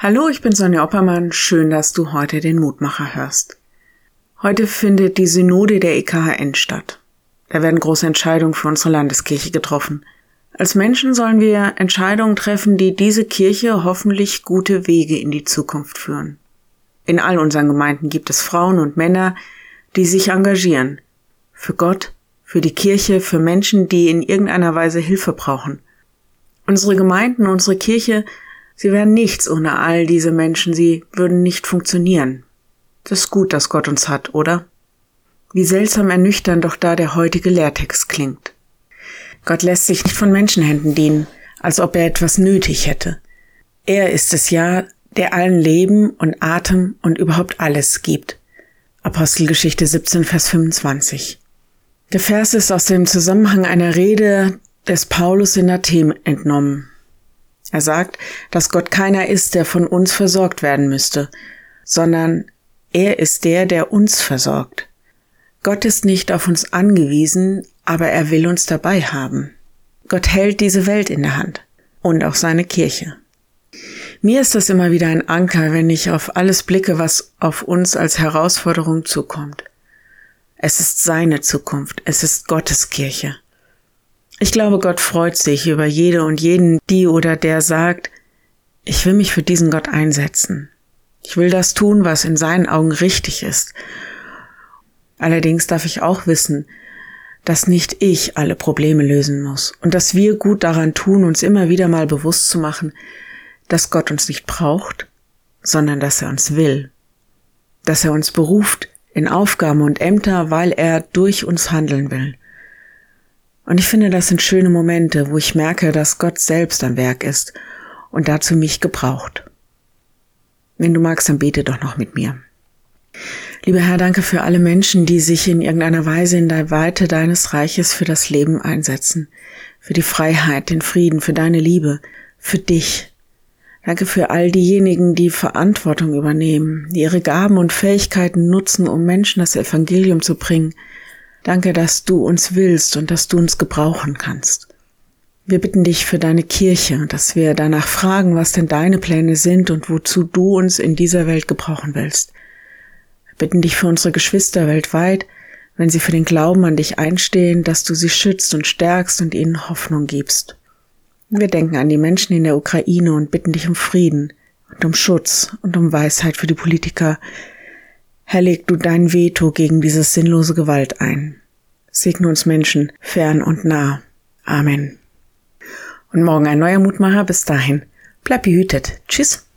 Hallo, ich bin Sonja Oppermann. Schön, dass du heute den Mutmacher hörst. Heute findet die Synode der EKHN statt. Da werden große Entscheidungen für unsere Landeskirche getroffen. Als Menschen sollen wir Entscheidungen treffen, die diese Kirche hoffentlich gute Wege in die Zukunft führen. In all unseren Gemeinden gibt es Frauen und Männer, die sich engagieren. Für Gott, für die Kirche, für Menschen, die in irgendeiner Weise Hilfe brauchen. Unsere Gemeinden, unsere Kirche Sie wären nichts ohne all diese Menschen, sie würden nicht funktionieren. Das ist gut, dass Gott uns hat, oder? Wie seltsam ernüchternd doch da der heutige Lehrtext klingt. Gott lässt sich nicht von Menschenhänden dienen, als ob er etwas nötig hätte. Er ist es ja, der allen Leben und Atem und überhaupt alles gibt. Apostelgeschichte 17, Vers 25. Der Vers ist aus dem Zusammenhang einer Rede des Paulus in Athen entnommen. Er sagt, dass Gott keiner ist, der von uns versorgt werden müsste, sondern er ist der, der uns versorgt. Gott ist nicht auf uns angewiesen, aber er will uns dabei haben. Gott hält diese Welt in der Hand und auch seine Kirche. Mir ist das immer wieder ein Anker, wenn ich auf alles blicke, was auf uns als Herausforderung zukommt. Es ist seine Zukunft, es ist Gottes Kirche. Ich glaube, Gott freut sich über jede und jeden, die oder der sagt, ich will mich für diesen Gott einsetzen. Ich will das tun, was in seinen Augen richtig ist. Allerdings darf ich auch wissen, dass nicht ich alle Probleme lösen muss und dass wir gut daran tun, uns immer wieder mal bewusst zu machen, dass Gott uns nicht braucht, sondern dass er uns will, dass er uns beruft in Aufgaben und Ämter, weil er durch uns handeln will. Und ich finde, das sind schöne Momente, wo ich merke, dass Gott selbst am Werk ist und dazu mich gebraucht. Wenn du magst, dann bete doch noch mit mir. Lieber Herr, danke für alle Menschen, die sich in irgendeiner Weise in der Weite deines Reiches für das Leben einsetzen, für die Freiheit, den Frieden, für deine Liebe, für dich. Danke für all diejenigen, die Verantwortung übernehmen, die ihre Gaben und Fähigkeiten nutzen, um Menschen das Evangelium zu bringen, Danke, dass du uns willst und dass du uns gebrauchen kannst. Wir bitten dich für deine Kirche, dass wir danach fragen, was denn deine Pläne sind und wozu du uns in dieser Welt gebrauchen willst. Wir bitten dich für unsere Geschwister weltweit, wenn sie für den Glauben an dich einstehen, dass du sie schützt und stärkst und ihnen Hoffnung gibst. Wir denken an die Menschen in der Ukraine und bitten dich um Frieden und um Schutz und um Weisheit für die Politiker, Herr, leg du dein Veto gegen diese sinnlose Gewalt ein. Segne uns Menschen, fern und nah. Amen. Und morgen ein neuer Mutmacher. Bis dahin. Bleib behütet. Tschüss.